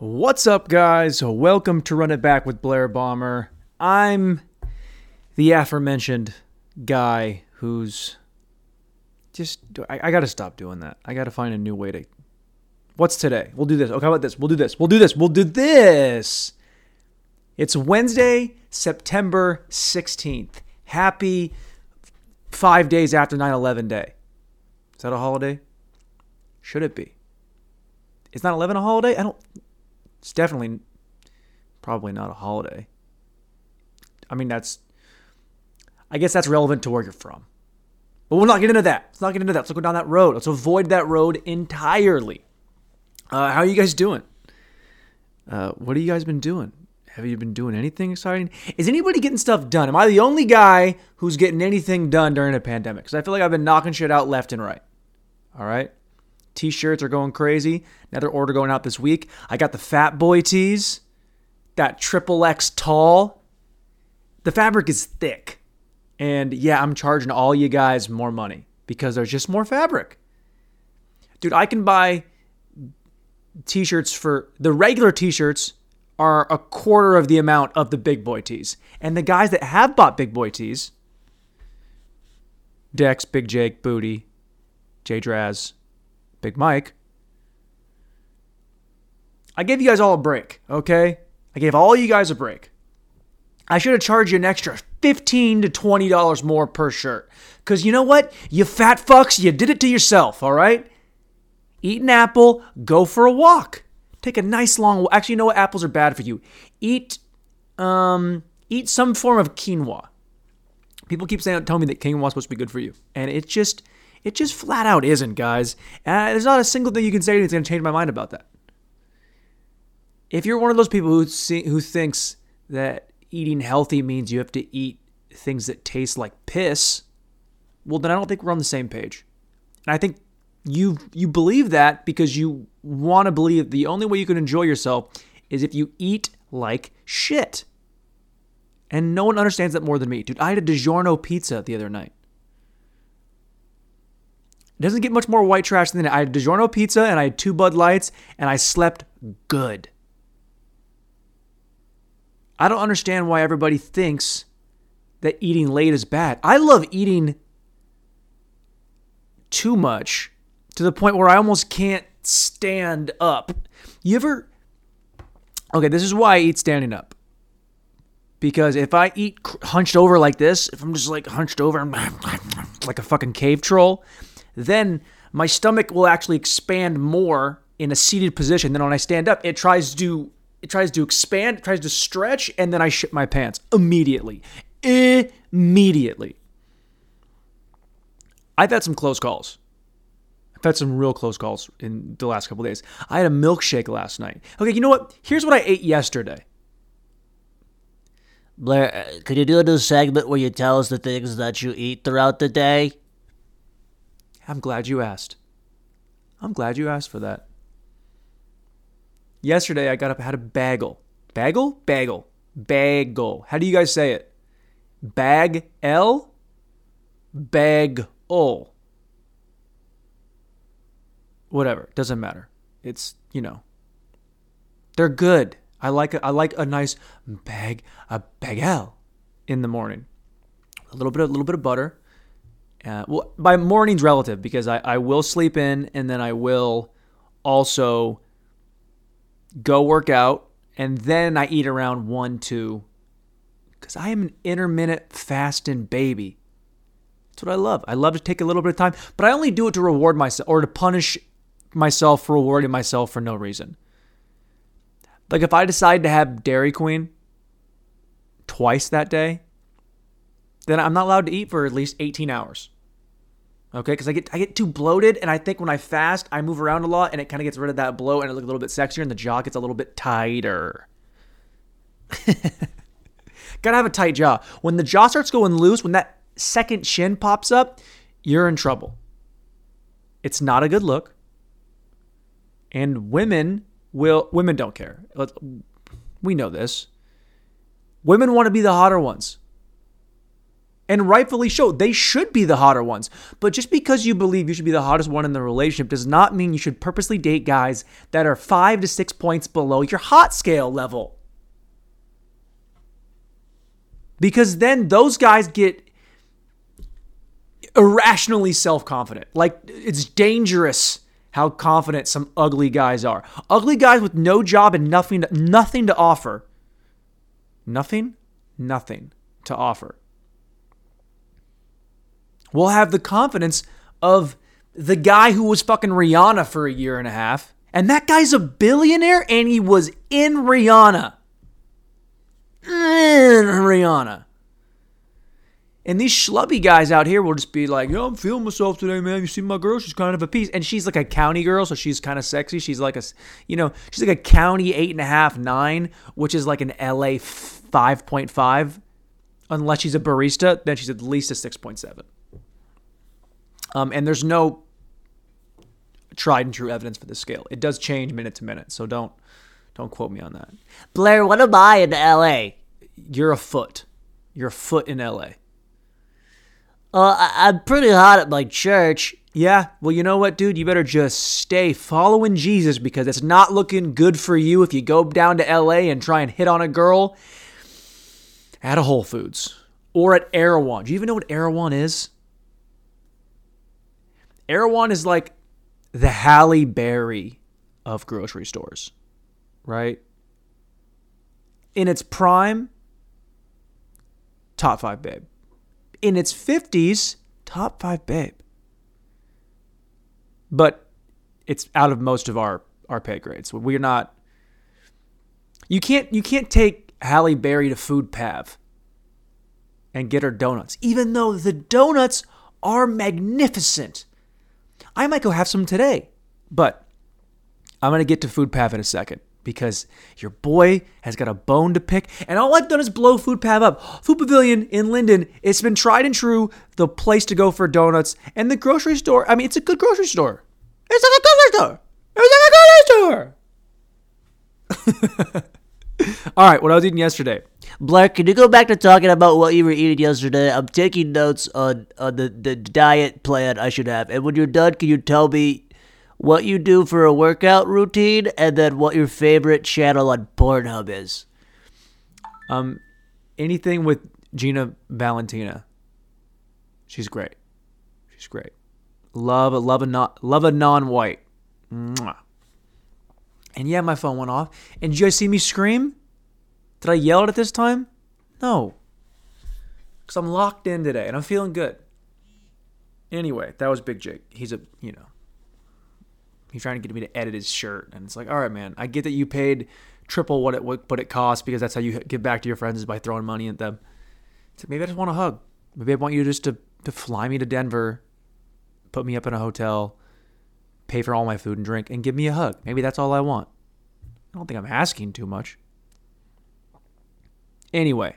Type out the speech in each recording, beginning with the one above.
What's up, guys? Welcome to Run It Back with Blair Bomber. I'm the aforementioned guy who's just. I, I gotta stop doing that. I gotta find a new way to. What's today? We'll do this. Okay, how about this? We'll do this. We'll do this. We'll do this. It's Wednesday, September 16th. Happy five days after 9 11 day. Is that a holiday? Should it be? Is 9 11 a holiday? I don't. It's definitely probably not a holiday. I mean, that's. I guess that's relevant to where you're from. But we'll not get into that. Let's not get into that. Let's go down that road. Let's avoid that road entirely. Uh, how are you guys doing? Uh, what have you guys been doing? Have you been doing anything exciting? Is anybody getting stuff done? Am I the only guy who's getting anything done during a pandemic? Because I feel like I've been knocking shit out left and right. All right. T shirts are going crazy. Another order going out this week. I got the Fat Boy tees, that triple X tall. The fabric is thick. And yeah, I'm charging all you guys more money because there's just more fabric. Dude, I can buy t shirts for the regular t shirts are a quarter of the amount of the big boy tees. And the guys that have bought big boy tees, Dex, Big Jake, Booty, J Draz, Big Mike, I gave you guys all a break, okay? I gave all you guys a break. I should have charged you an extra 15 to $20 more per shirt. Because you know what? You fat fucks, you did it to yourself, all right? Eat an apple, go for a walk. Take a nice long walk. Actually, you know what? Apples are bad for you. Eat um eat some form of quinoa. People keep saying telling me that quinoa is supposed to be good for you. And it just it just flat out isn't, guys. And there's not a single thing you can say that's going to change my mind about that. If you're one of those people who see, who thinks that eating healthy means you have to eat things that taste like piss, well then I don't think we're on the same page. And I think you you believe that because you want to believe the only way you can enjoy yourself is if you eat like shit. And no one understands that more than me. Dude, I had a DiGiorno pizza the other night. It doesn't get much more white trash than that. I had DiGiorno pizza and I had two Bud Lights and I slept good. I don't understand why everybody thinks that eating late is bad. I love eating too much to the point where I almost can't stand up. You ever. Okay, this is why I eat standing up. Because if I eat hunched over like this, if I'm just like hunched over like a fucking cave troll, then my stomach will actually expand more in a seated position than when I stand up. It tries to it tries to expand, it tries to stretch, and then I shit my pants immediately. Immediately. I've had some close calls. I've had some real close calls in the last couple days. I had a milkshake last night. Okay, you know what? Here's what I ate yesterday. Blair, uh, could you do a new segment where you tell us the things that you eat throughout the day? I'm glad you asked. I'm glad you asked for that. Yesterday I got up, had a bagel. Bagel? Bagel. Bagel. How do you guys say it? Bag L? Bag O. Whatever. Doesn't matter. It's, you know. They're good. I like a, I like a nice bag a bagel in the morning. A little bit a little bit of butter. Uh, well, by morning's relative because I, I will sleep in and then I will also go work out, and then I eat around 1, 2, because I am an intermittent fasting baby. That's what I love. I love to take a little bit of time, but I only do it to reward myself or to punish myself for rewarding myself for no reason. Like if I decide to have Dairy Queen twice that day, then I'm not allowed to eat for at least 18 hours. Okay, because I get I get too bloated, and I think when I fast, I move around a lot, and it kind of gets rid of that bloat, and it looks a little bit sexier, and the jaw gets a little bit tighter. Gotta have a tight jaw. When the jaw starts going loose, when that second chin pops up, you're in trouble. It's not a good look. And women will women don't care. We know this. Women want to be the hotter ones. And rightfully so. They should be the hotter ones. But just because you believe you should be the hottest one in the relationship does not mean you should purposely date guys that are five to six points below your hot scale level. Because then those guys get irrationally self confident. Like it's dangerous how confident some ugly guys are. Ugly guys with no job and nothing to, nothing to offer. Nothing, nothing to offer. Will have the confidence of the guy who was fucking Rihanna for a year and a half. And that guy's a billionaire and he was in Rihanna. In Rihanna. And these schlubby guys out here will just be like, yo, I'm feeling myself today, man. You see my girl? She's kind of a piece. And she's like a county girl, so she's kind of sexy. She's like a, you know, she's like a county eight and a half, nine, which is like an LA 5.5. Unless she's a barista, then she's at least a 6.7. Um, and there's no tried and true evidence for this scale. It does change minute to minute, so don't don't quote me on that. Blair, what am I in LA? You're a foot. You're a foot in LA. Uh, I- I'm pretty hot at my church. Yeah, well, you know what, dude? You better just stay following Jesus because it's not looking good for you if you go down to LA and try and hit on a girl at a Whole Foods or at Erewhon. Do you even know what Erewhon is? Erewhon is like the Halle Berry of grocery stores, right? In its prime, top five babe. In its 50s, top five babe. But it's out of most of our, our pay grades. We're not. You can't you can't take Halle Berry to Food Pav and get her donuts, even though the donuts are magnificent. I might go have some today, but I'm gonna get to Food Pav in a second because your boy has got a bone to pick, and all I've done is blow Food Pav up. Food Pavilion in Lynden, it's been tried and true, the place to go for donuts, and the grocery store. I mean, it's a good grocery store. It's like a grocery store. It's like a grocery store. all right, what I was eating yesterday. Blair, can you go back to talking about what you were eating yesterday? I'm taking notes on, on the, the diet plan I should have. And when you're done, can you tell me what you do for a workout routine and then what your favorite channel on Pornhub is? Um, anything with Gina Valentina. She's great. She's great. Love a love a not love a non-white. And yeah, my phone went off. And did you guys see me scream? Did I yell at it this time? No. Because I'm locked in today and I'm feeling good. Anyway, that was Big Jake. He's a, you know, he's trying to get me to edit his shirt. And it's like, all right, man, I get that you paid triple what it what it costs because that's how you give back to your friends is by throwing money at them. It's like, maybe I just want a hug. Maybe I want you just to, to fly me to Denver, put me up in a hotel, pay for all my food and drink, and give me a hug. Maybe that's all I want. I don't think I'm asking too much. Anyway,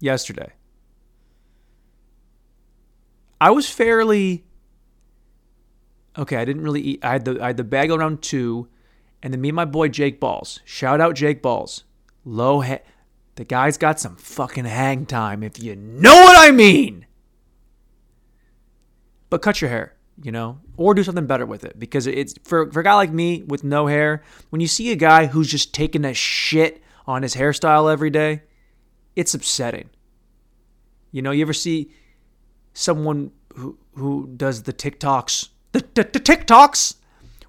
yesterday, I was fairly okay. I didn't really eat. I had the I had the bag around two, and then me and my boy Jake Balls. Shout out Jake Balls. Low head. The guy's got some fucking hang time, if you know what I mean. But cut your hair, you know, or do something better with it because it's for for a guy like me with no hair. When you see a guy who's just taking a shit on his hairstyle every day, it's upsetting. You know, you ever see someone who who does the TikToks, the, the, the TikToks,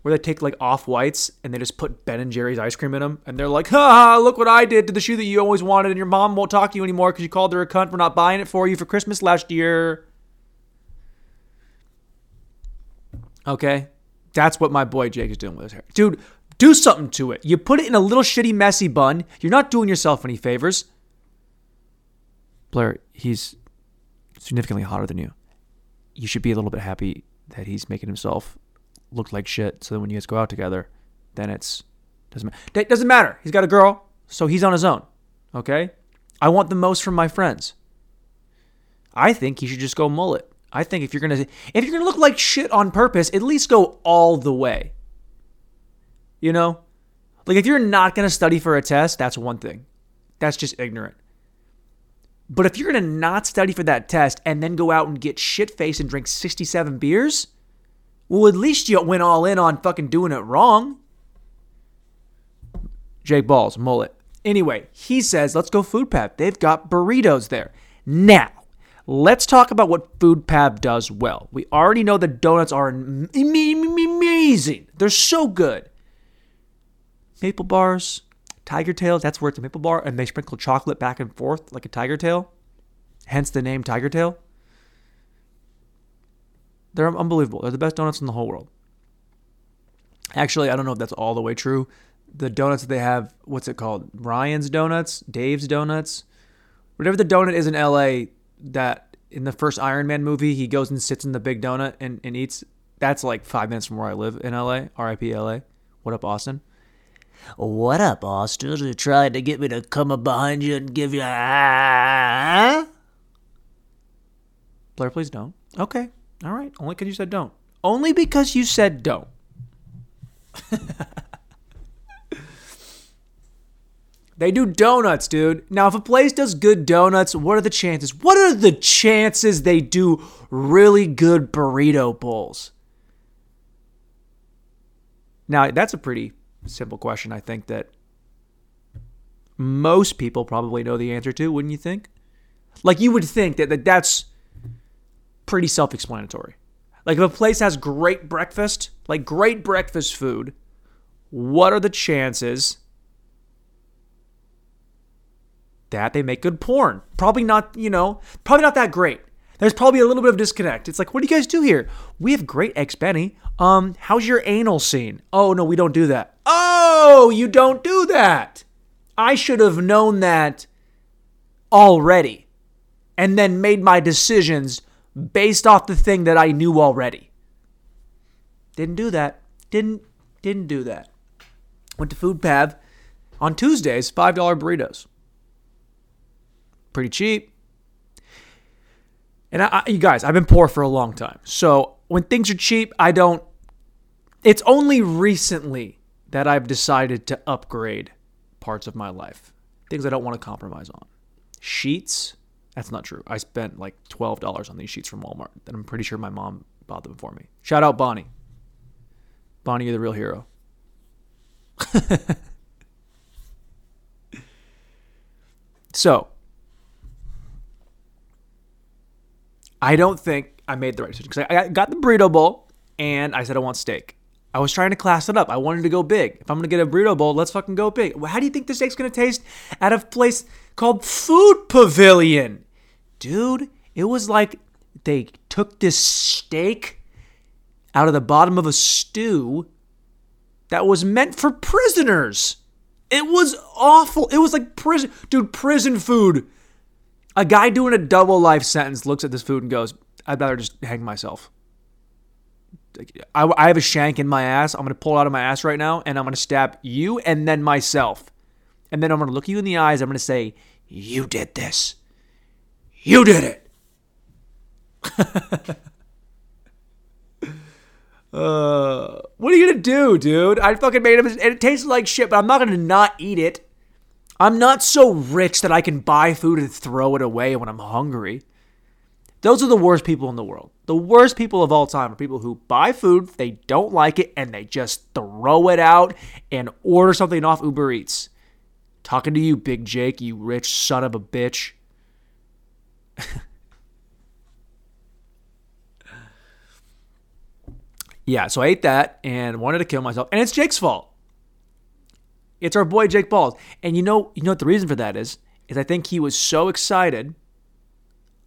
where they take like off whites and they just put Ben and Jerry's ice cream in them, and they're like, "Ha! Look what I did to the shoe that you always wanted, and your mom won't talk to you anymore because you called her a cunt for not buying it for you for Christmas last year." Okay, that's what my boy Jake is doing with his hair, dude. Do something to it. You put it in a little shitty, messy bun. You're not doing yourself any favors. Blair, he's significantly hotter than you. You should be a little bit happy that he's making himself look like shit. So that when you guys go out together, then it's doesn't matter. It doesn't matter. He's got a girl, so he's on his own. Okay. I want the most from my friends. I think he should just go mullet. I think if you're gonna if you're gonna look like shit on purpose, at least go all the way. You know? Like if you're not gonna study for a test, that's one thing. That's just ignorant. But if you're going to not study for that test and then go out and get shit faced and drink 67 beers, well, at least you went all in on fucking doing it wrong. Jake Balls, mullet. Anyway, he says, let's go Food Pav. They've got burritos there. Now, let's talk about what Food Pav does well. We already know the donuts are amazing, they're so good. Maple bars, Tiger Tail, that's where it's a maple bar, and they sprinkle chocolate back and forth like a Tiger Tail. Hence the name Tiger Tail. They're unbelievable. They're the best donuts in the whole world. Actually, I don't know if that's all the way true. The donuts that they have, what's it called? Ryan's Donuts, Dave's Donuts, whatever the donut is in LA that in the first Iron Man movie, he goes and sits in the big donut and, and eats. That's like five minutes from where I live in LA, RIP LA. What up, Austin? What up, Austin? You trying to get me to come up behind you and give you a. Blair, please don't. Okay. All right. Only because you said don't. Only because you said don't. they do donuts, dude. Now, if a place does good donuts, what are the chances? What are the chances they do really good burrito bowls? Now, that's a pretty simple question. I think that most people probably know the answer to, wouldn't you think? Like, you would think that, that that's pretty self explanatory. Like, if a place has great breakfast, like great breakfast food, what are the chances that they make good porn? Probably not, you know, probably not that great. There's probably a little bit of disconnect. It's like, what do you guys do here? We have great ex Benny. Um, how's your anal scene? Oh, no, we don't do that. Oh, you don't do that. I should have known that already and then made my decisions based off the thing that I knew already. Didn't do that. Didn't didn't do that. Went to Food Pav on Tuesdays, $5 burritos. Pretty cheap. And I, I, you guys, I've been poor for a long time. So when things are cheap, I don't. It's only recently that I've decided to upgrade parts of my life, things I don't want to compromise on. Sheets, that's not true. I spent like $12 on these sheets from Walmart, and I'm pretty sure my mom bought them for me. Shout out Bonnie. Bonnie, you're the real hero. so, I don't think I made the right decision because I got the burrito bowl and I said I want steak. I was trying to class it up. I wanted to go big. If I'm gonna get a burrito bowl, let's fucking go big. How do you think the steak's gonna taste at a place called Food Pavilion? Dude, it was like they took this steak out of the bottom of a stew that was meant for prisoners. It was awful. It was like prison, dude, prison food. A guy doing a double life sentence looks at this food and goes, I'd rather just hang myself. I, I have a shank in my ass. I'm going to pull it out of my ass right now and I'm going to stab you and then myself. And then I'm going to look you in the eyes. I'm going to say, You did this. You did it. uh, what are you going to do, dude? I fucking made and it tasted like shit, but I'm not going to not eat it. I'm not so rich that I can buy food and throw it away when I'm hungry. Those are the worst people in the world. The worst people of all time are people who buy food, they don't like it, and they just throw it out and order something off Uber Eats. Talking to you, Big Jake, you rich son of a bitch. yeah, so I ate that and wanted to kill myself, and it's Jake's fault. It's our boy Jake Balls. And you know, you know what the reason for that is? Is I think he was so excited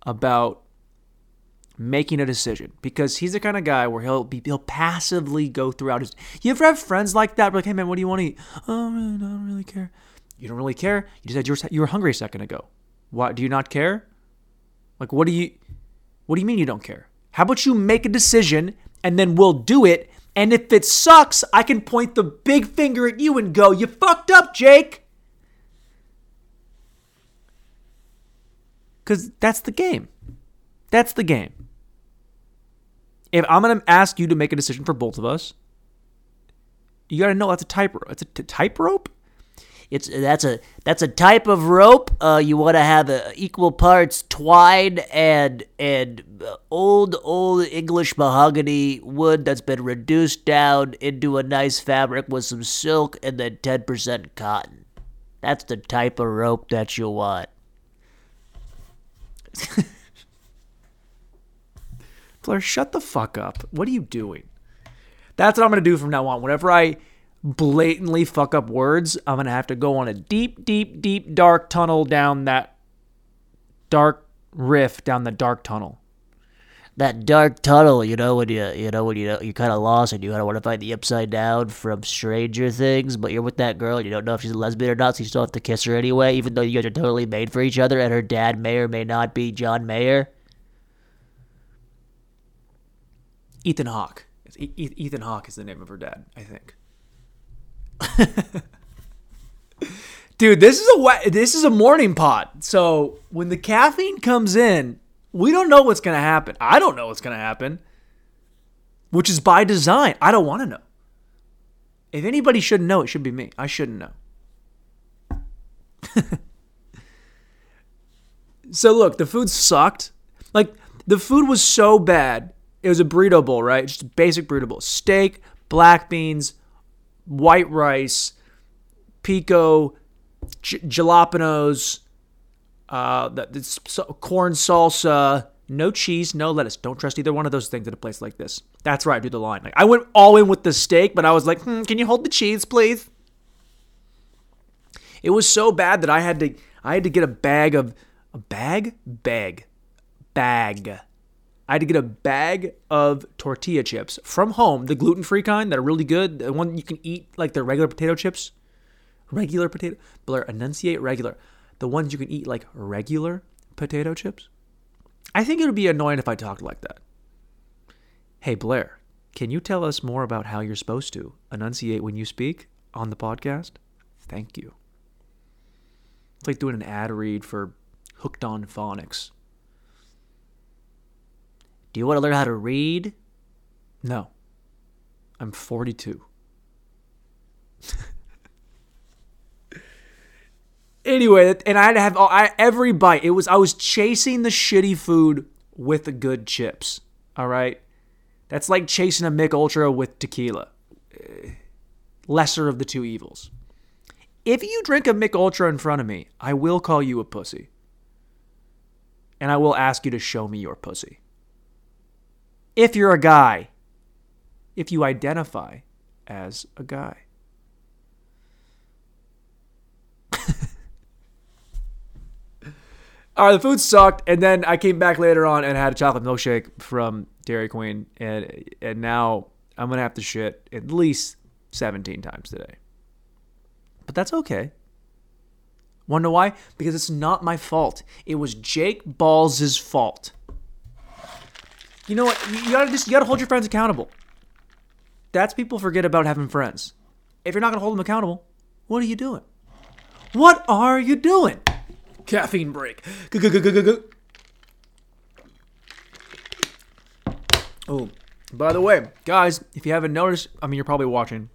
about making a decision because he's the kind of guy where he'll be he'll passively go throughout his. You ever have friends like that? Like, hey man, what do you want to eat? Oh, man, I don't really care. You don't really care. You just said you were you were hungry a second ago. Why do you not care? Like, what do you what do you mean you don't care? How about you make a decision and then we'll do it. And if it sucks, I can point the big finger at you and go, "You fucked up, Jake." Cuz that's the game. That's the game if I'm going to ask you to make a decision for both of us, you got to know that's a tightrope. It's a t- tightrope. It's that's a that's a type of rope. Uh, you want to have uh, equal parts twine and and uh, old old English mahogany wood that's been reduced down into a nice fabric with some silk and then ten percent cotton. That's the type of rope that you want. Blair, shut the fuck up. What are you doing? That's what I'm going to do from now on. Whenever I blatantly fuck up words, I'm going to have to go on a deep, deep, deep, dark tunnel down that dark riff down the dark tunnel. That dark tunnel, you know, when you you know when you you're kind of lost and you kind of want to find the upside down from Stranger Things, but you're with that girl and you don't know if she's a lesbian or not, so you still have to kiss her anyway, even though you guys are totally made for each other, and her dad may or may not be John Mayer. Ethan Hawke. Ethan Hawke is the name of her dad, I think. Dude, this is a this is a morning pot. So when the caffeine comes in, we don't know what's gonna happen. I don't know what's gonna happen, which is by design. I don't want to know. If anybody should know, it should be me. I shouldn't know. so look, the food sucked. Like the food was so bad. It was a burrito bowl, right? Just basic burrito bowl. Steak, black beans, white rice, pico, j- jalapenos, uh, the, the so- corn salsa, no cheese, no lettuce. Don't trust either one of those things at a place like this. That's right, I do the line. Like I went all in with the steak, but I was like, hmm, can you hold the cheese, please? It was so bad that I had to I had to get a bag of a bag bag bag. I had to get a bag of tortilla chips from home, the gluten free kind that are really good, the one you can eat like the regular potato chips. Regular potato Blair, enunciate regular. The ones you can eat like regular potato chips. I think it would be annoying if I talked like that. Hey Blair, can you tell us more about how you're supposed to enunciate when you speak on the podcast? Thank you. It's like doing an ad read for Hooked on Phonics. Do you want to learn how to read? No. I'm 42. anyway, and I had to have I, every bite. It was I was chasing the shitty food with the good chips. All right, that's like chasing a Mich Ultra with tequila. Eh, Lesser of the two evils. If you drink a Mich Ultra in front of me, I will call you a pussy, and I will ask you to show me your pussy. If you're a guy, if you identify as a guy. All right, the food sucked, and then I came back later on and had a chocolate milkshake from Dairy Queen, and and now I'm gonna have to shit at least 17 times today. But that's okay. Wonder why? Because it's not my fault. It was Jake Balls' fault. You know what? You gotta just you gotta hold your friends accountable. That's people forget about having friends. If you're not gonna hold them accountable, what are you doing? What are you doing? Caffeine break. Oh, by the way, guys, if you haven't noticed, I mean, you're probably watching.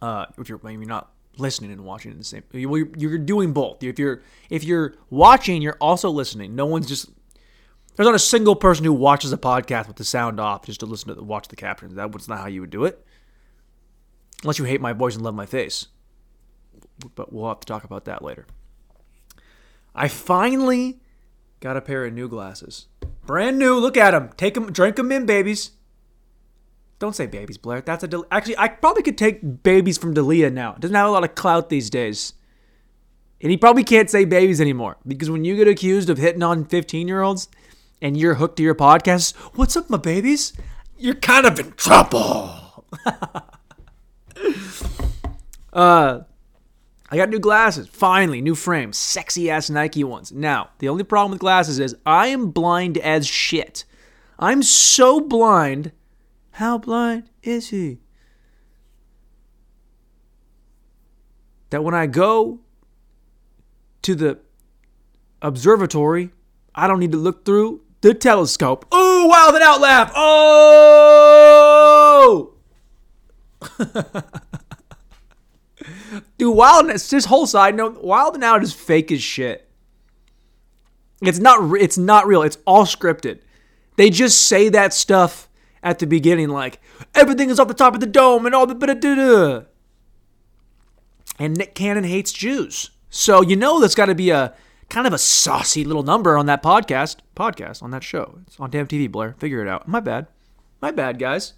Uh, if you're maybe not listening and watching at the same, you're, you're doing both. If you're if you're watching, you're also listening. No one's just there's not a single person who watches a podcast with the sound off just to listen to watch the captions. That was not how you would do it, unless you hate my voice and love my face. But we'll have to talk about that later. I finally got a pair of new glasses, brand new. Look at them. Take them, drink them in, babies. Don't say babies, Blair. That's a Del- actually. I probably could take babies from Dalia now. Doesn't have a lot of clout these days. And he probably can't say babies anymore because when you get accused of hitting on 15 year olds and you're hooked to your podcast, what's up, my babies? You're kind of in trouble. uh, I got new glasses. Finally, new frames. Sexy ass Nike ones. Now, the only problem with glasses is I am blind as shit. I'm so blind. How blind is he? That when I go to the observatory, I don't need to look through the telescope. Oh, wow, that out laugh. Oh! Dude, Wild and this whole side note, Wild and Out is fake as shit. It's not. It's not real. It's all scripted. They just say that stuff at the beginning, like everything is off the top of the dome and all the da da da. And Nick Cannon hates Jews, so you know there's got to be a kind of a saucy little number on that podcast. Podcast on that show. It's on damn TV. Blair, figure it out. My bad. My bad, guys.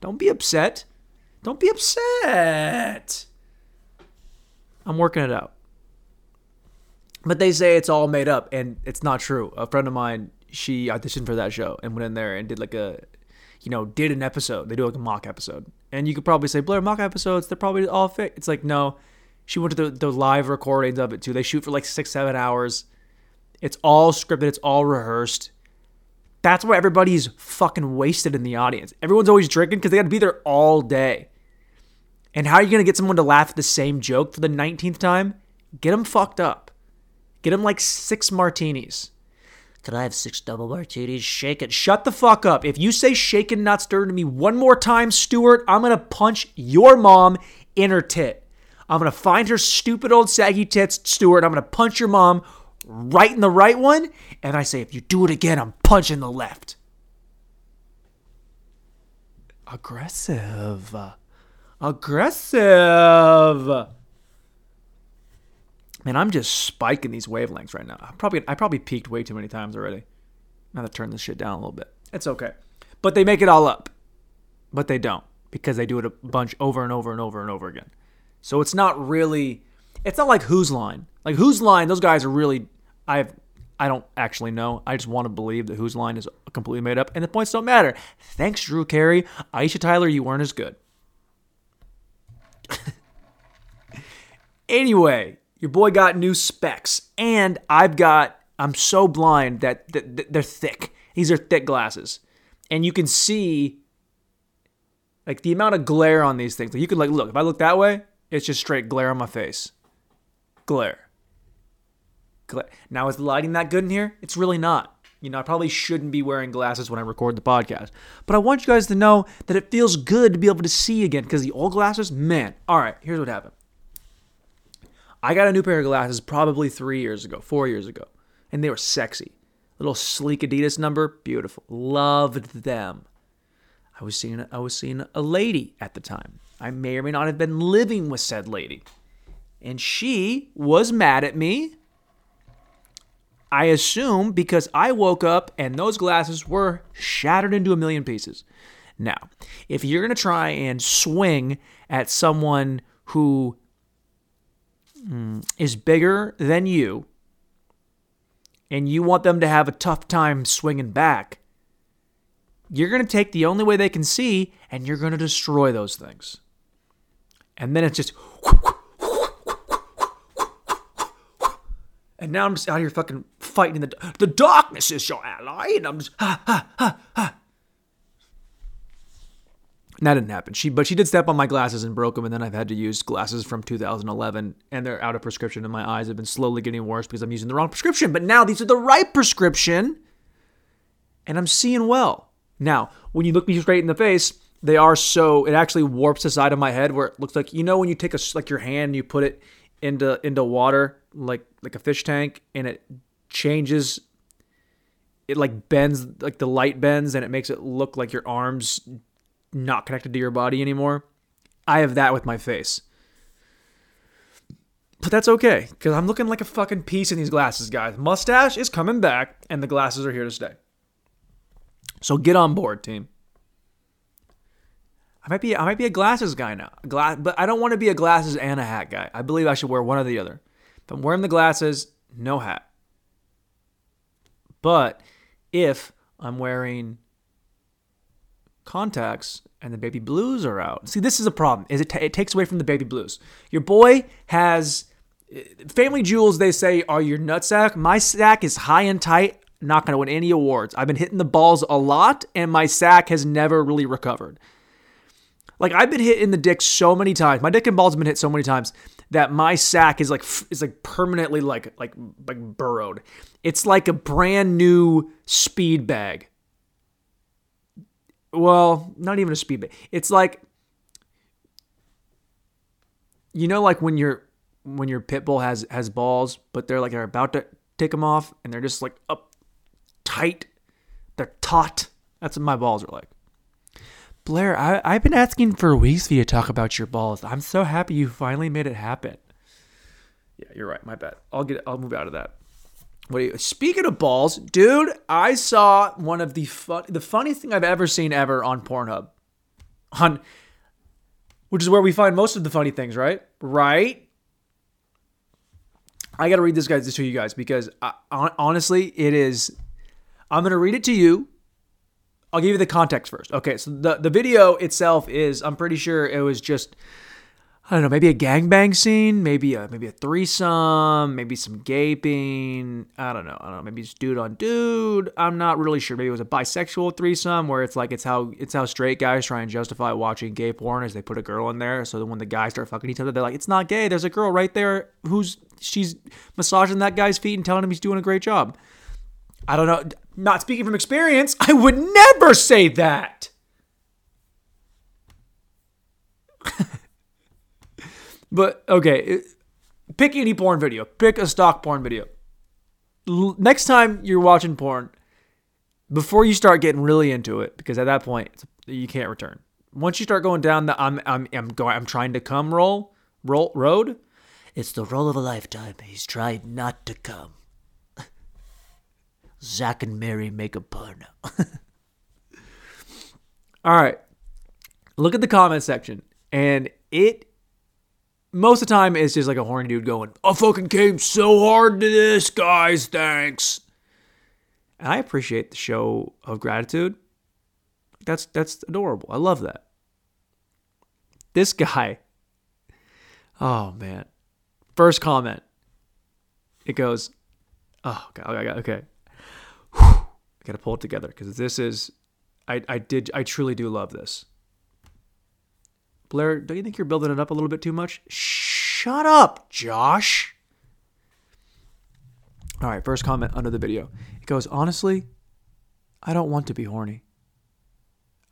Don't be upset. Don't be upset. I'm working it out. But they say it's all made up, and it's not true. A friend of mine, she auditioned for that show and went in there and did like a, you know, did an episode. They do like a mock episode, and you could probably say Blair mock episodes. They're probably all fake. It's like no, she went to the, the live recordings of it too. They shoot for like six, seven hours. It's all scripted. It's all rehearsed. That's why everybody's fucking wasted in the audience. Everyone's always drinking because they got to be there all day. And how are you going to get someone to laugh at the same joke for the 19th time? Get them fucked up. Get them like six martinis. Could I have six double martinis? Shake it. Shut the fuck up. If you say shake shaken, not stirred to me one more time, Stuart, I'm going to punch your mom in her tit. I'm going to find her stupid old saggy tits, Stuart. I'm going to punch your mom right in the right one. And I say, if you do it again, I'm punching the left. Aggressive. Aggressive. Man, I'm just spiking these wavelengths right now. I probably I probably peaked way too many times already. I have to turn this shit down a little bit. It's okay. But they make it all up. But they don't because they do it a bunch over and over and over and over again. So it's not really it's not like Whose Line. Like Whose Line, those guys are really I have I don't actually know. I just want to believe that Whose Line is completely made up and the points don't matter. Thanks Drew Carey. Aisha Tyler, you weren't as good. anyway, your boy got new specs, and I've got. I'm so blind that, that, that they're thick. These are thick glasses, and you can see like the amount of glare on these things. Like you can like look. If I look that way, it's just straight glare on my face. Glare. Glare. Now is the lighting that good in here? It's really not. You know, I probably shouldn't be wearing glasses when I record the podcast. But I want you guys to know that it feels good to be able to see again because the old glasses, man. All right, here's what happened. I got a new pair of glasses probably three years ago, four years ago, and they were sexy. Little sleek Adidas number, beautiful. Loved them. I was seeing I was seeing a lady at the time. I may or may not have been living with said lady. And she was mad at me. I assume because I woke up and those glasses were shattered into a million pieces. Now, if you're going to try and swing at someone who mm, is bigger than you and you want them to have a tough time swinging back, you're going to take the only way they can see and you're going to destroy those things. And then it's just. And now I'm just out here fucking fighting the the darkness is your ally, and I'm just ha ha ha ha. That didn't happen. She, but she did step on my glasses and broke them, and then I've had to use glasses from 2011, and they're out of prescription, and my eyes have been slowly getting worse because I'm using the wrong prescription. But now these are the right prescription, and I'm seeing well. Now, when you look me straight in the face, they are so it actually warps the side of my head where it looks like you know when you take a like your hand and you put it into into water like like a fish tank and it changes it like bends like the light bends and it makes it look like your arms not connected to your body anymore. I have that with my face. But that's okay, because I'm looking like a fucking piece in these glasses, guys. Mustache is coming back, and the glasses are here to stay. So get on board, team. I might be I might be a glasses guy now. Gla- but I don't want to be a glasses and a hat guy. I believe I should wear one or the other. If I'm wearing the glasses, no hat. But if I'm wearing contacts and the baby blues are out. See, this is a problem. Is it, ta it takes away from the baby blues. Your boy has eh, family jewels. They say are your nutsack. My sack is high and tight. Not gonna win any awards. I've been hitting the balls a lot, and my sack has never really recovered. Like I've been hit in the dick so many times. My dick and balls have been hit so many times that my sack is like is like permanently like like like burrowed. It's like a brand new speed bag well, not even a speed bag. It's like you know, like when your when your pit bull has has balls, but they're like they're about to take them off, and they're just like up tight. They're taut. That's what my balls are like. Blair, I, I've been asking for weeks for you to talk about your balls. I'm so happy you finally made it happen. Yeah, you're right. My bad. I'll get. I'll move out of that. What you, speaking of balls, dude, I saw one of the fun, the funniest thing I've ever seen ever on Pornhub, on which is where we find most of the funny things, right? Right. I got to read this guys to you guys because uh, I, honestly, it is. I'm gonna read it to you. I'll give you the context first. Okay, so the the video itself is I'm pretty sure it was just I don't know, maybe a gangbang scene, maybe a maybe a threesome, maybe some gaping. I don't know. I don't know. Maybe it's dude on dude. I'm not really sure. Maybe it was a bisexual threesome where it's like it's how it's how straight guys try and justify watching gay porn as they put a girl in there. So that when the guys start fucking each other, they're like, it's not gay. There's a girl right there who's she's massaging that guy's feet and telling him he's doing a great job. I don't know. Not speaking from experience, I would never say that. But okay, pick any porn video. Pick a stock porn video. L- next time you're watching porn, before you start getting really into it, because at that point you can't return. Once you start going down the I'm I'm I'm going I'm trying to come roll roll road, it's the roll of a lifetime. He's trying not to come. Zack and Mary make a porno. All right. Look at the comment section, and it most of the time it's just like a horny dude going, I fucking came so hard to this, guys, thanks. And I appreciate the show of gratitude. That's that's adorable. I love that. This guy, oh man. First comment. It goes, oh god, okay, okay. I gotta pull it together because this is I, I did I truly do love this. Blair, don't you think you're building it up a little bit too much? Shut up, Josh. All right, first comment under the video. It goes, honestly, I don't want to be horny.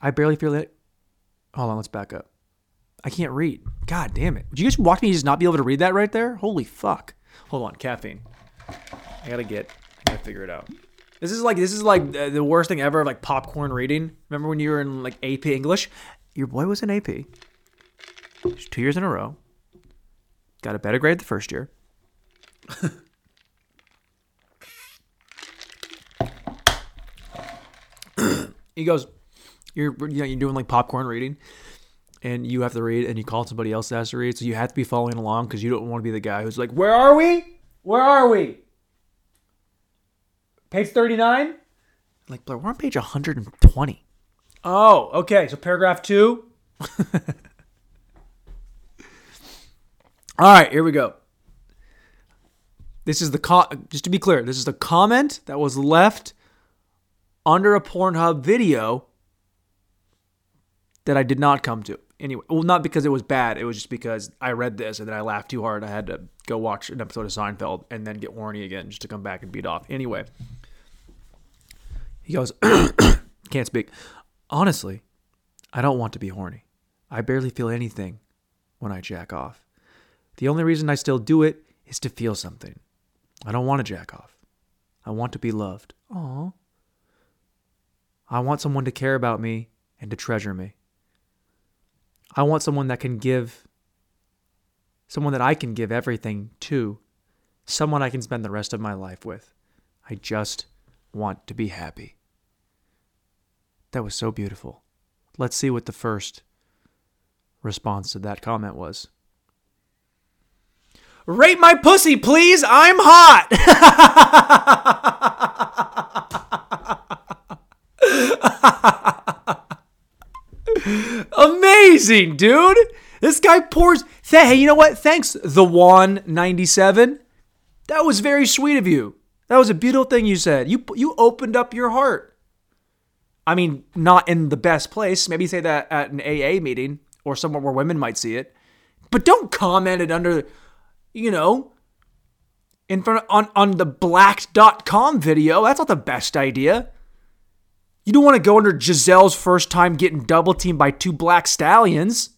I barely feel it. Hold on, let's back up. I can't read. God damn it. Would you guys watch me just not be able to read that right there? Holy fuck. Hold on, caffeine. I gotta get, I gotta figure it out. This is like, this is like uh, the worst thing ever, like popcorn reading. Remember when you were in like AP English? Your boy was in AP two years in a row. Got a better grade the first year. he goes, "You're you know, you're doing like popcorn reading, and you have to read, and you call somebody else that has to read, so you have to be following along because you don't want to be the guy who's like, "Where are we? Where are we? Page thirty nine? Like, we're on page one hundred and twenty. Oh, okay. So paragraph two. All right, here we go. This is the co- just to be clear, this is the comment that was left under a Pornhub video that I did not come to. Anyway, well, not because it was bad. It was just because I read this and then I laughed too hard. I had to go watch an episode of Seinfeld and then get horny again just to come back and beat off. Anyway, he goes, can't speak. Honestly, I don't want to be horny. I barely feel anything when I jack off. The only reason I still do it is to feel something. I don't want to jack off. I want to be loved. Aww. I want someone to care about me and to treasure me. I want someone that can give, someone that I can give everything to, someone I can spend the rest of my life with. I just want to be happy. That was so beautiful. Let's see what the first response to that comment was. Rate my pussy, please. I'm hot. Amazing, dude. This guy pours. Hey, you know what? Thanks, the one ninety seven. That was very sweet of you. That was a beautiful thing you said. You you opened up your heart. I mean, not in the best place. Maybe say that at an AA meeting or somewhere where women might see it. But don't comment it under you know, in front of, on on the blacked.com video. That's not the best idea. You don't want to go under Giselle's first time getting double teamed by two black stallions.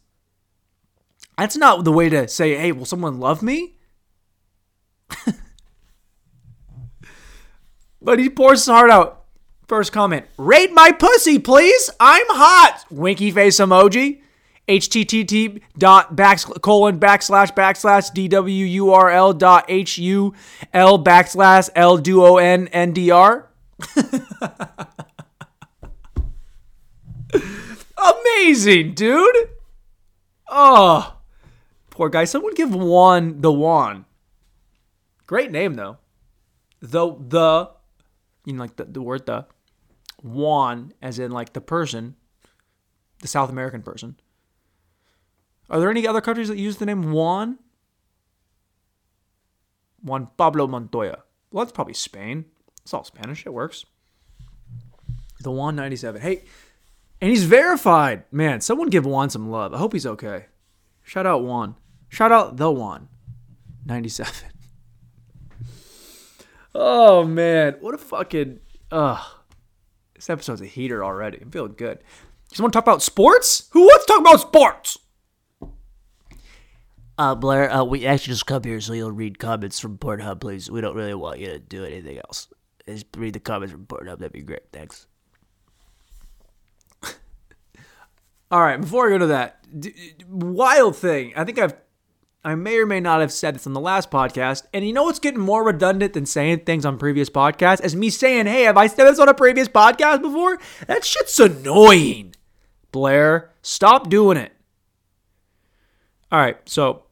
That's not the way to say, hey, will someone love me? but he pours his heart out. First comment Rate my pussy, please. I'm hot. Winky face emoji. http dot back colon backslash backslash dwurl dot hul backslash l duo n n d r. Amazing, dude. Oh, poor guy. Someone give Juan the Juan. Great name though. The the you know like the, the word the Juan as in like the person, the South American person. Are there any other countries that use the name Juan? Juan Pablo Montoya. Well, that's probably Spain. It's all Spanish. It works. The Juan 97. Hey, and he's verified. Man, someone give Juan some love. I hope he's okay. Shout out Juan. Shout out the Juan 97. Oh man, what a fucking ugh. This episode's a heater already. I'm feeling good. You want to talk about sports? Who wants to talk about sports? Uh, Blair, uh, we actually just come here so you'll read comments from Pornhub, please. We don't really want you to do anything else. Just read the comments from Pornhub. That'd be great. Thanks. All right, before I go to that, d- d- wild thing. I think I've, I may or may not have said this on the last podcast. And you know what's getting more redundant than saying things on previous podcasts? Is me saying, hey, have I said this on a previous podcast before? That shit's annoying. Blair, stop doing it. All right, so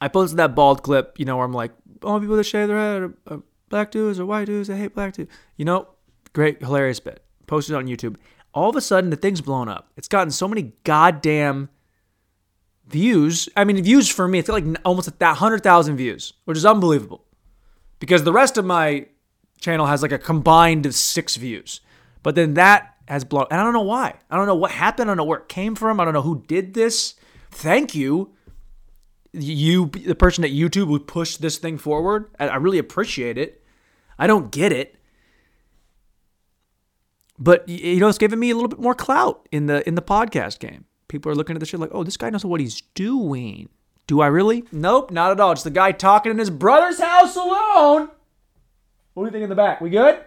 I posted that bald clip, you know, where I'm like, all people that shave their head are, are black dudes or white dudes I hate black dudes. You know, great, hilarious bit. Posted on YouTube. All of a sudden, the thing's blown up. It's gotten so many goddamn views. I mean, views for me, it's got like almost that hundred thousand views, which is unbelievable. Because the rest of my channel has like a combined of six views, but then that has blown. And I don't know why. I don't know what happened. I don't know where it came from. I don't know who did this. Thank you, you, the person at YouTube who pushed this thing forward. I, I really appreciate it. I don't get it but you know it's giving me a little bit more clout in the in the podcast game people are looking at the shit like oh this guy knows what he's doing. Do i really? Nope not at all. It's the guy talking in his brother's house alone. What do you think in the back? We good?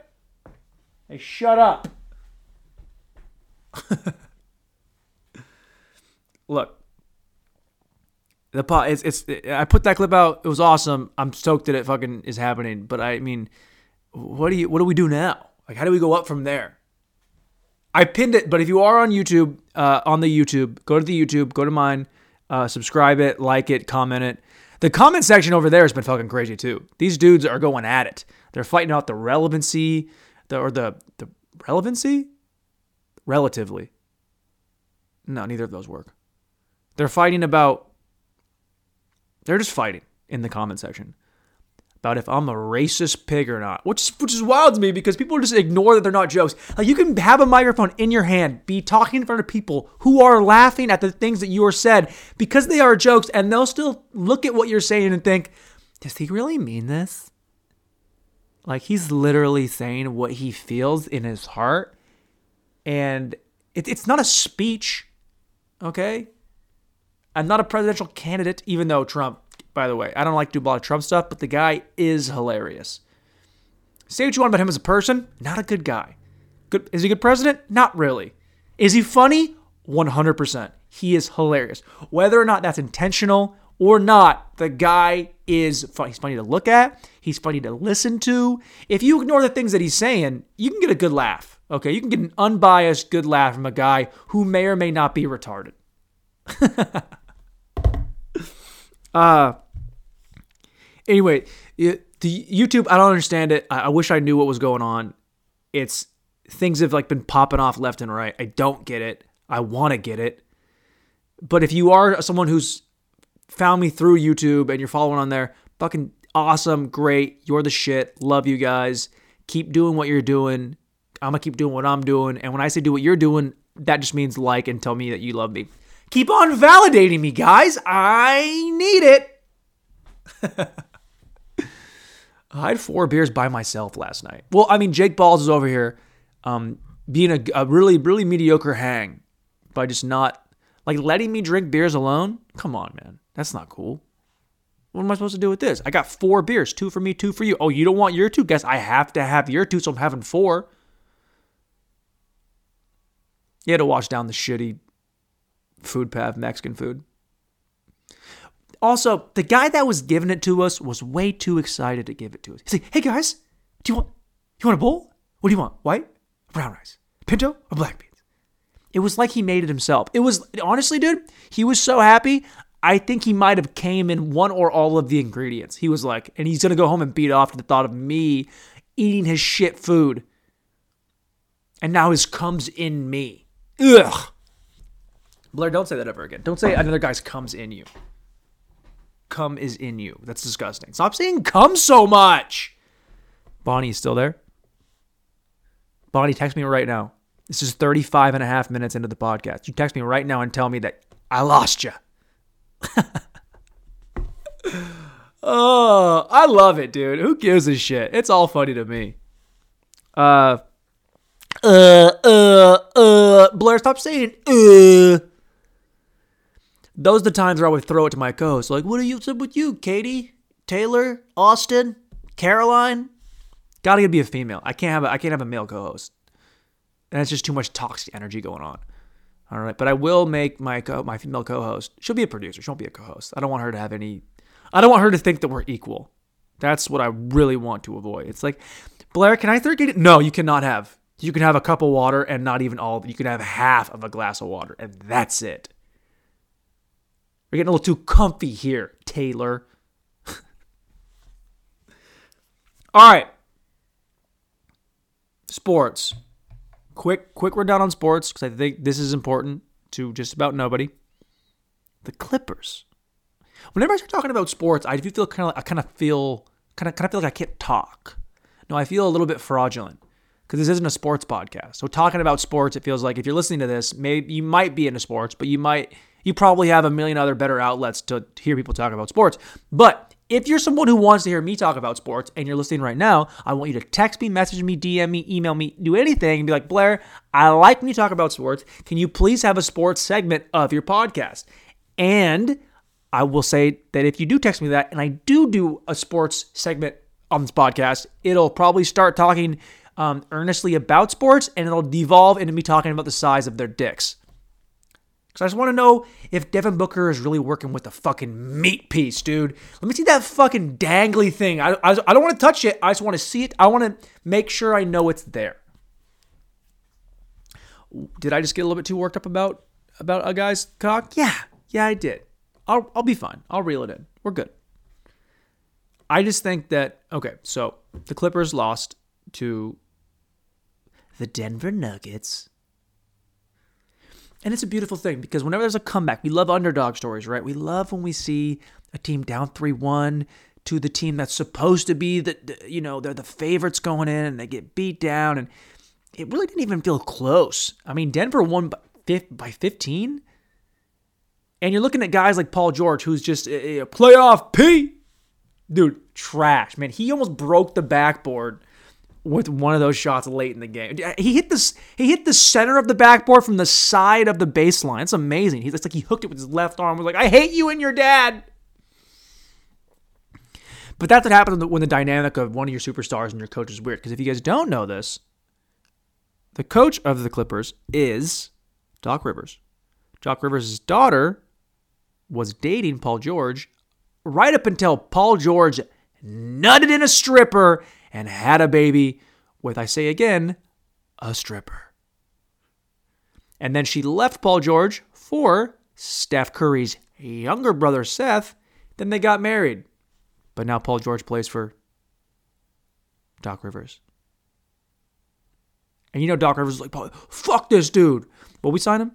Hey shut up. Look the pot it's, it's i put that clip out. It was awesome. I'm stoked that it fucking is happening. But i mean what do you what do we do now? Like how do we go up from there I pinned it, but if you are on YouTube, uh, on the YouTube, go to the YouTube, go to mine, uh, subscribe it, like it, comment it. The comment section over there has been fucking crazy too. These dudes are going at it. They're fighting out the relevancy, the or the the relevancy, relatively. No, neither of those work. They're fighting about. They're just fighting in the comment section about if I'm a racist pig or not, which which is wild to me because people just ignore that they're not jokes. Like you can have a microphone in your hand, be talking in front of people who are laughing at the things that you are said because they are jokes, and they'll still look at what you're saying and think, does he really mean this? Like he's literally saying what he feels in his heart, and it, it's not a speech, okay? I'm not a presidential candidate, even though Trump by the way. I don't like to do a lot of Trump stuff, but the guy is hilarious. Say what you want about him as a person, not a good guy. Good is he a good president? Not really. Is he funny? 100%. He is hilarious. Whether or not that's intentional or not, the guy is funny. He's funny to look at. He's funny to listen to. If you ignore the things that he's saying, you can get a good laugh. Okay, you can get an unbiased good laugh from a guy who may or may not be retarded. uh anyway, it, the YouTube, I don't understand it. I, I wish I knew what was going on. It's things have like been popping off left and right. I don't get it. I want to get it. But if you are someone who's found me through YouTube and you're following on there, fucking awesome, great. You're the shit. Love you guys. Keep doing what you're doing. I'm gonna keep doing what I'm doing. And when I say do what you're doing, that just means like and tell me that you love me. Keep on validating me, guys. I need it. I had four beers by myself last night. Well, I mean, Jake Balls is over here um, being a, a really, really mediocre hang by just not Like letting me drink beers alone? Come on, man. That's not cool. What am I supposed to do with this? I got four beers, two for me, two for you. Oh, you don't want your two? Guess I have to have your two, so I'm having four. You had to wash down the shitty Food Pav Mexican food. Also, the guy that was giving it to us was way too excited to give it to us. He's like, "Hey guys, do you want you want a bowl? What do you want? White, brown rice, pinto, or black beans?" It was like he made it himself. It was honestly, dude, he was so happy. I think he might have came in one or all of the ingredients. He was like, and he's gonna go home and beat off to the thought of me eating his shit food. And now his comes in me. Ugh. Blair, don't say that ever again. Don't say another guy's comes in you. Come is in you. That's disgusting. Stop saying come so much. Bonnie is still there. Bonnie, text me right now. This is 35 and a half minutes into the podcast. You text me right now and tell me that I lost you. oh, I love it, dude. Who gives a shit? It's all funny to me. Uh, uh, uh, uh. Blair, stop saying uh. Those are the times where I would throw it to my co-host, like, "What are you up with you, Katie, Taylor, Austin, Caroline?" Gotta be a female. I can't have a, I can't have a male co-host, and it's just too much toxic energy going on. All right, but I will make my co- my female co-host. She'll be a producer. She won't be a co-host. I don't want her to have any. I don't want her to think that we're equal. That's what I really want to avoid. It's like, Blair, can I third it? No, you cannot have. You can have a cup of water and not even all. You can have half of a glass of water, and that's it. We're getting a little too comfy here, Taylor. all right. Sports. Quick, quick rundown on sports because I think this is important to just about nobody. The Clippers. Whenever I start talking about sports, I do feel kind of, I kind of feel, kind of, kind of feel like I can't talk. No, I feel a little bit fraudulent because this isn't a sports podcast. So talking about sports, it feels like if you're listening to this, maybe you might be into sports, but you might, you probably have a million other better outlets to hear people talk about sports. But if you're someone who wants to hear me talk about sports and you're listening right now, I want you to text me, message me, DM me, email me, do anything and be like, Blair, I like when you talk about sports. Can you please have a sports segment of your podcast? And I will say that if you do text me that and I do do a sports segment on this podcast, it'll probably start talking um, earnestly about sports and it'll devolve into me talking about the size of their dicks. Because I just want to know if Devin Booker is really working with a fucking meat piece, dude. Let me see that fucking dangly thing. I, I, I don't want to touch it. I just want to see it. I want to make sure I know it's there. Did I just get a little bit too worked up about about a guy's cock? Yeah, yeah, I did. I'll I'll be fine. I'll reel it in. We're good. I just think that okay, so the Clippers lost to the Denver Nuggets. And it's a beautiful thing because whenever there's a comeback, we love underdog stories, right? We love when we see a team down 3 1 to the team that's supposed to be the, you know, they're the favorites going in and they get beat down. And it really didn't even feel close. I mean, Denver won by 15. And you're looking at guys like Paul George, who's just a playoff P. Dude, trash, man. He almost broke the backboard with one of those shots late in the game. He hit this. He hit the center of the backboard from the side of the baseline. It's amazing. He's like he hooked it with his left arm. Was like, I hate you and your dad. But that's what happens when the dynamic of one of your superstars and your coach is weird. Because if you guys don't know this, the coach of the Clippers is Doc Rivers. Doc Rivers' daughter was dating Paul George right up until Paul George nutted in a stripper and had a baby with, I say again, a stripper. And then she left Paul George for Steph Curry's younger brother, Seth. Then they got married. But now Paul George plays for Doc Rivers. And you know Doc Rivers is like, fuck this dude. Will we sign him?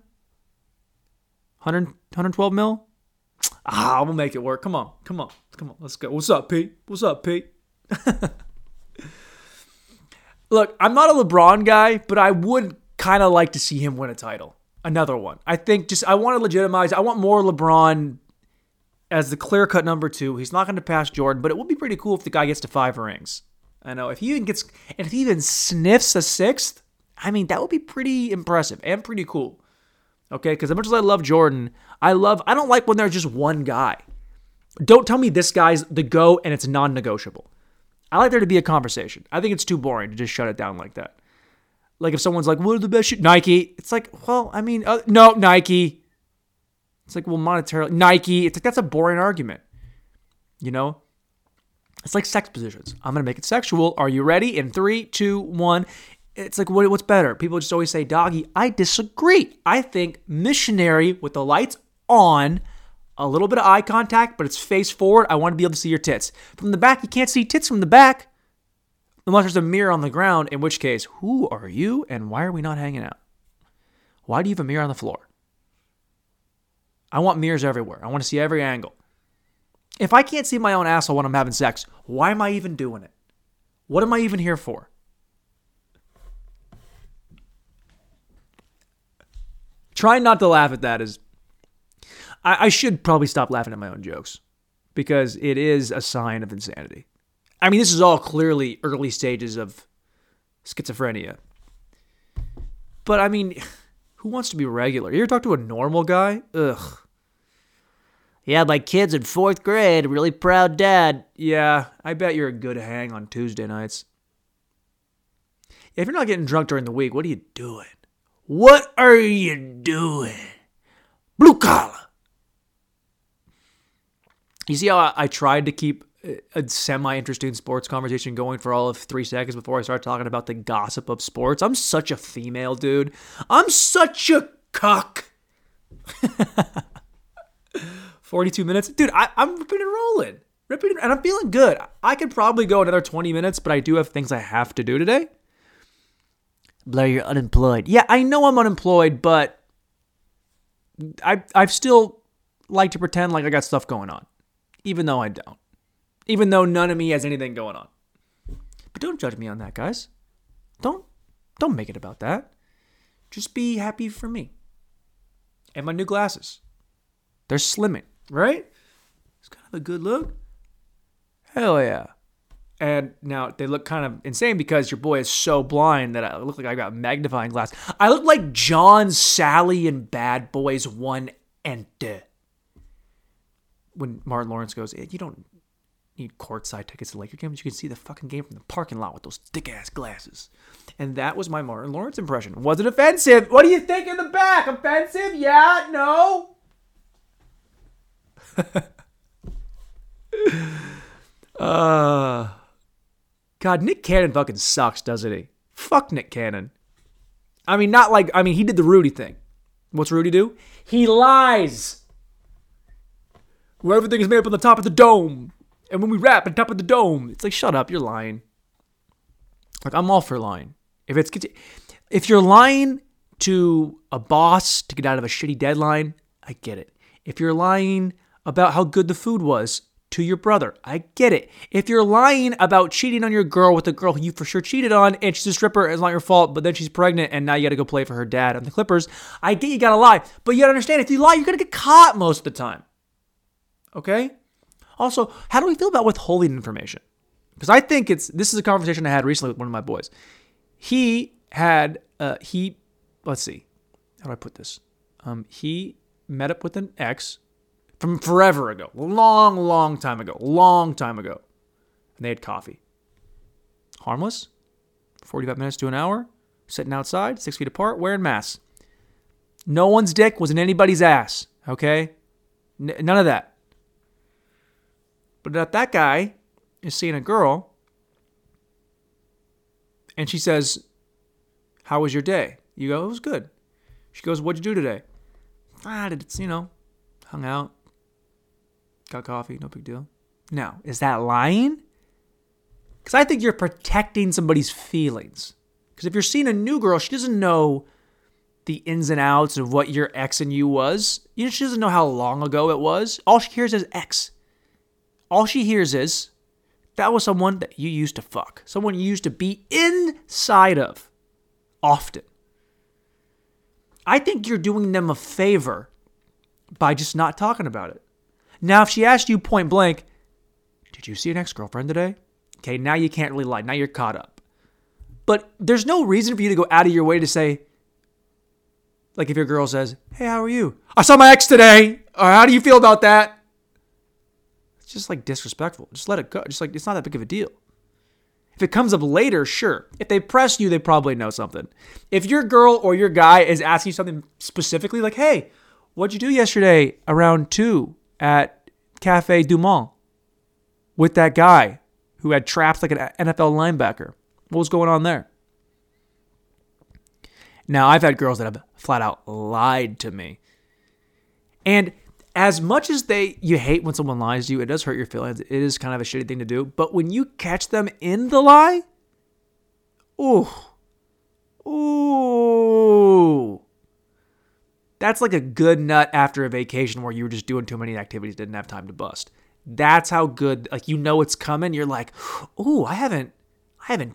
100, 112 mil? Ah, we'll make it work. Come on. Come on. Come on. Let's go. What's up, Pete? What's up, Pete? Look, I'm not a LeBron guy, but I would kind of like to see him win a title. Another one. I think just I want to legitimize. I want more LeBron as the clear cut number two. He's not going to pass Jordan, but it would be pretty cool if the guy gets to five rings. I know if he even gets and if he even sniffs a sixth, I mean that would be pretty impressive and pretty cool. Okay, because as much as I love Jordan, I love I don't like when there's just one guy. Don't tell me this guy's the go and it's non-negotiable. I like there to be a conversation. I think it's too boring to just shut it down like that. Like if someone's like, "What are the best shit?" Nike. It's like, well, I mean, uh, no, Nike. It's like, well, monetarily, Nike. It's like that's a boring argument. You know, it's like sex positions. I'm gonna make it sexual. Are you ready? In three, two, one. It's like, what, what's better? People just always say doggy. I disagree. I think missionary with the lights on, a little bit of eye contact, but it's face forward. I want to be able to see your tits. From the back, you can't see tits from the back unless there's a mirror on the ground, in which case, who are you and why are we not hanging out? Why do you have a mirror on the floor? I want mirrors everywhere. I want to see every angle. If I can't see my own asshole when I'm having sex, why am I even doing it? What am I even here for? Trying not to laugh at that is. I, I should probably stop laughing at my own jokes because it is a sign of insanity. I mean, this is all clearly early stages of schizophrenia. But I mean, who wants to be regular? You ever talk to a normal guy? Ugh. Yeah, my kid's in fourth grade. Really proud dad. Yeah, I bet you're a good hang on Tuesday nights. If you're not getting drunk during the week, what are you doing? What are you doing? Blue collar. You see how I, I tried to keep a semi interesting sports conversation going for all of three seconds before I start talking about the gossip of sports? I'm such a female dude. I'm such a cuck. 42 minutes. Dude, I, I'm ripping and rolling. Ripping and I'm feeling good. I could probably go another 20 minutes, but I do have things I have to do today. Blair, you're unemployed. Yeah, I know I'm unemployed, but I I've still like to pretend like I got stuff going on, even though I don't. Even though none of me has anything going on. But don't judge me on that, guys. Don't don't make it about that. Just be happy for me. And my new glasses. They're slimming, right? It's kind of a good look. Hell yeah. And now they look kind of insane because your boy is so blind that I look like I got magnifying glass. I look like John Salley in Bad Boys 1 and 2. When Martin Lawrence goes, You don't need courtside tickets to Laker games. You can see the fucking game from the parking lot with those thick ass glasses. And that was my Martin Lawrence impression. Was it offensive? What do you think in the back? Offensive? Yeah? No? uh God, Nick Cannon fucking sucks, doesn't he? Fuck Nick Cannon. I mean, not like, I mean, he did the Rudy thing. What's Rudy do? He lies. Where everything is made up on the top of the dome. And when we rap on top of the dome, it's like, shut up, you're lying. Like, I'm all for lying. If it's, if you're lying to a boss to get out of a shitty deadline, I get it. If you're lying about how good the food was, to your brother. I get it. If you're lying about cheating on your girl with a girl who you for sure cheated on and she's a stripper, it's not your fault, but then she's pregnant and now you got to go play for her dad on the Clippers, I get you got to lie. But you got to understand if you lie, you're to get caught most of the time. Okay? Also, how do we feel about withholding information? Because I think it's this is a conversation I had recently with one of my boys. He had uh he let's see. How do I put this? Um he met up with an ex from forever ago, long, long time ago, long time ago. And they had coffee. Harmless, 45 minutes to an hour, sitting outside, six feet apart, wearing masks. No one's dick was in anybody's ass, okay? N- none of that. But that that guy is seeing a girl, and she says, How was your day? You go, It was good. She goes, What'd you do today? Ah, it's, you know, hung out, got coffee, no big deal. Now, is that lying? Because I think you're protecting somebody's feelings. Because if you're seeing a new girl, she doesn't know the ins and outs of what your ex and you was. You know, she doesn't know how long ago it was. All she hears is ex. All she hears is that was someone that you used to fuck, someone you used to be inside of often. I think you're doing them a favor by just not talking about it. Now, if she asked you point blank, Did you see an ex girlfriend today? Okay, now you can't really lie. Now you're caught up. But there's no reason for you to go out of your way to say, Like if your girl says, "Hey, how are you?" I saw my ex today. Or how do you feel about that? Just like disrespectful. Just let it go. Just like it's not that big of a deal. If it comes up later, sure. If they press you, they probably know something. If your girl or your guy is asking you something specifically, like, "Hey, what'd you do yesterday around two at Cafe Du Monde with that guy who had traps like an NFL linebacker? What was going on there?" Now, I've had girls that have flat out lied to me. And as much as they you hate when someone lies to you, it does hurt your feelings. It is kind of a shitty thing to do. But when you catch them in the lie, ooh, ooh, that's like a good nut after a vacation where you were just doing too many activities, didn't have time to bust. That's how good, like you know it's coming. You're like, ooh, I haven't, I haven't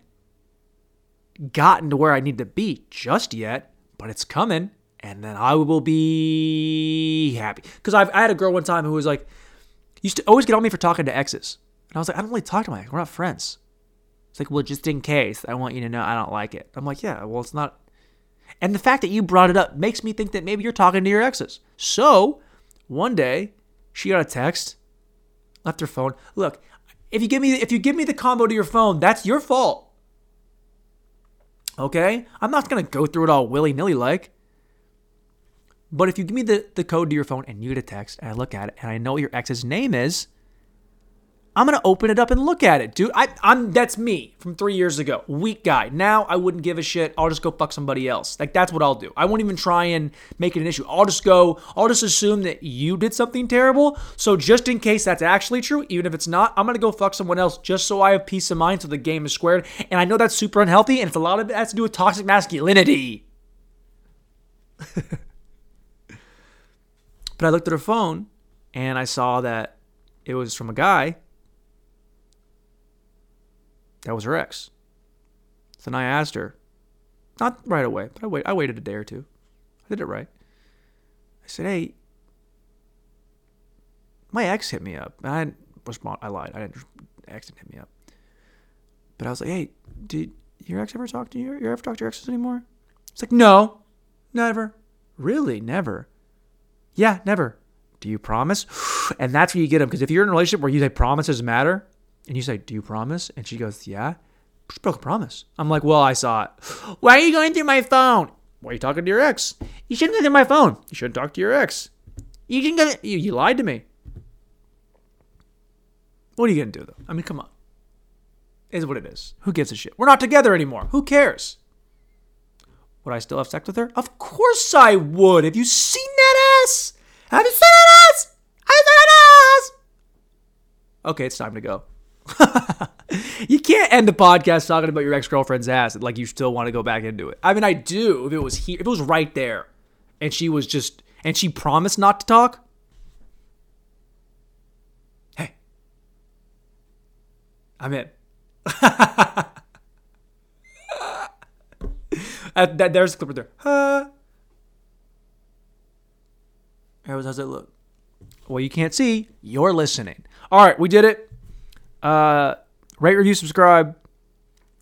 gotten to where I need to be just yet, but it's coming, and then I will be happy. Because I had a girl one time who was like, used to always get on me for talking to exes, and I was like, I don't really talk to my ex. We're not friends. It's like, well, just in case, I want you to know I don't like it. I'm like, yeah, well, it's not. And the fact that you brought it up makes me think that maybe you're talking to your exes. So one day, she got a text, left her phone. Look, if you give me if you give me the combo to your phone, that's your fault. Okay? I'm not to go through it all willy nilly like. But if you give me the, the code to your phone and you get a text and I look at it and I know what your ex's name is, I'm gonna open it up and look at it, dude. I, I'm that's me from three years ago. Weak guy. Now I wouldn't give a shit. I'll just go fuck somebody else. Like that's what I'll do. I won't even try and make it an issue. I'll just go. I'll just assume that you did something terrible. So just in case that's actually true, even if it's not, I'm gonna go fuck someone else just so I have peace of mind. So the game is squared. And I know that's super unhealthy, and it's a lot of it has to do with toxic masculinity. but I looked at her phone and I saw that it was from a guy that was her ex. So then I asked her, not right away, but I, wait, I waited a day or two. I did it right. I said, hey, my ex hit me up. And I respond. I lied. I didn't. Ex didn't hit me up. But I was like, hey, did your ex ever talk to you? You ever talk to your exes anymore? It's like, no, never. Really, never. Yeah, never. Do you promise? And that's where you get them. Because if you're in a relationship where you say promises matter, and you say, Do you promise? And she goes, Yeah. She broke a promise. I'm like, Well, I saw it. Why are you going through my phone? Why are you talking to your ex? You shouldn't go through my phone. You shouldn't talk to your ex. You didn't get you, you lied to me. What are you gonna do though? I mean, come on. It is what it is. Who gives a shit? We're not together anymore. Who cares? Would I still have sex with her? Of course I would. Have you seen that ass? Have you seen that ass? Have you seen that ass? Okay, it's time to go. you can't end the podcast talking about your ex girlfriend's ass like you still want to go back into it. I mean, I do if it was here, if it was right there, and she was just and she promised not to talk. Hey, I'm in. uh, that, there's a clip right there. Huh. How's it look? Well, you can't see. You're listening. All right, we did it. Uh, rate, review, subscribe.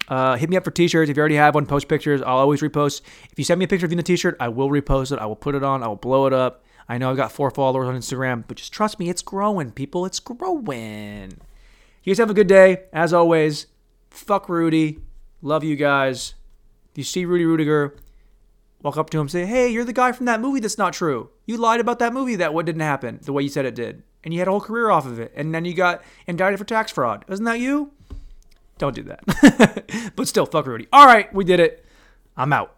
Uh, hit me up for t-shirts. If you already have one, post pictures. I'll always repost. If you send me a picture of you in the t-shirt, I will repost it. I will put it on. I will blow it up. I know I've got four followers on Instagram, but just trust me, it's growing, people. It's growing. You guys have a good day. As always, fuck Rudy. Love you guys. You see Rudy Ruettiger, walk up to him, say, "Hey, you're the guy from that movie that's not true. You lied about that movie that what didn't happen the way you said it did." and you had a whole career off of it, and then you got indicted for tax fraud. Isn't that you? Don't do that. but still, fuck Rudy. All right, we did it. I'm out.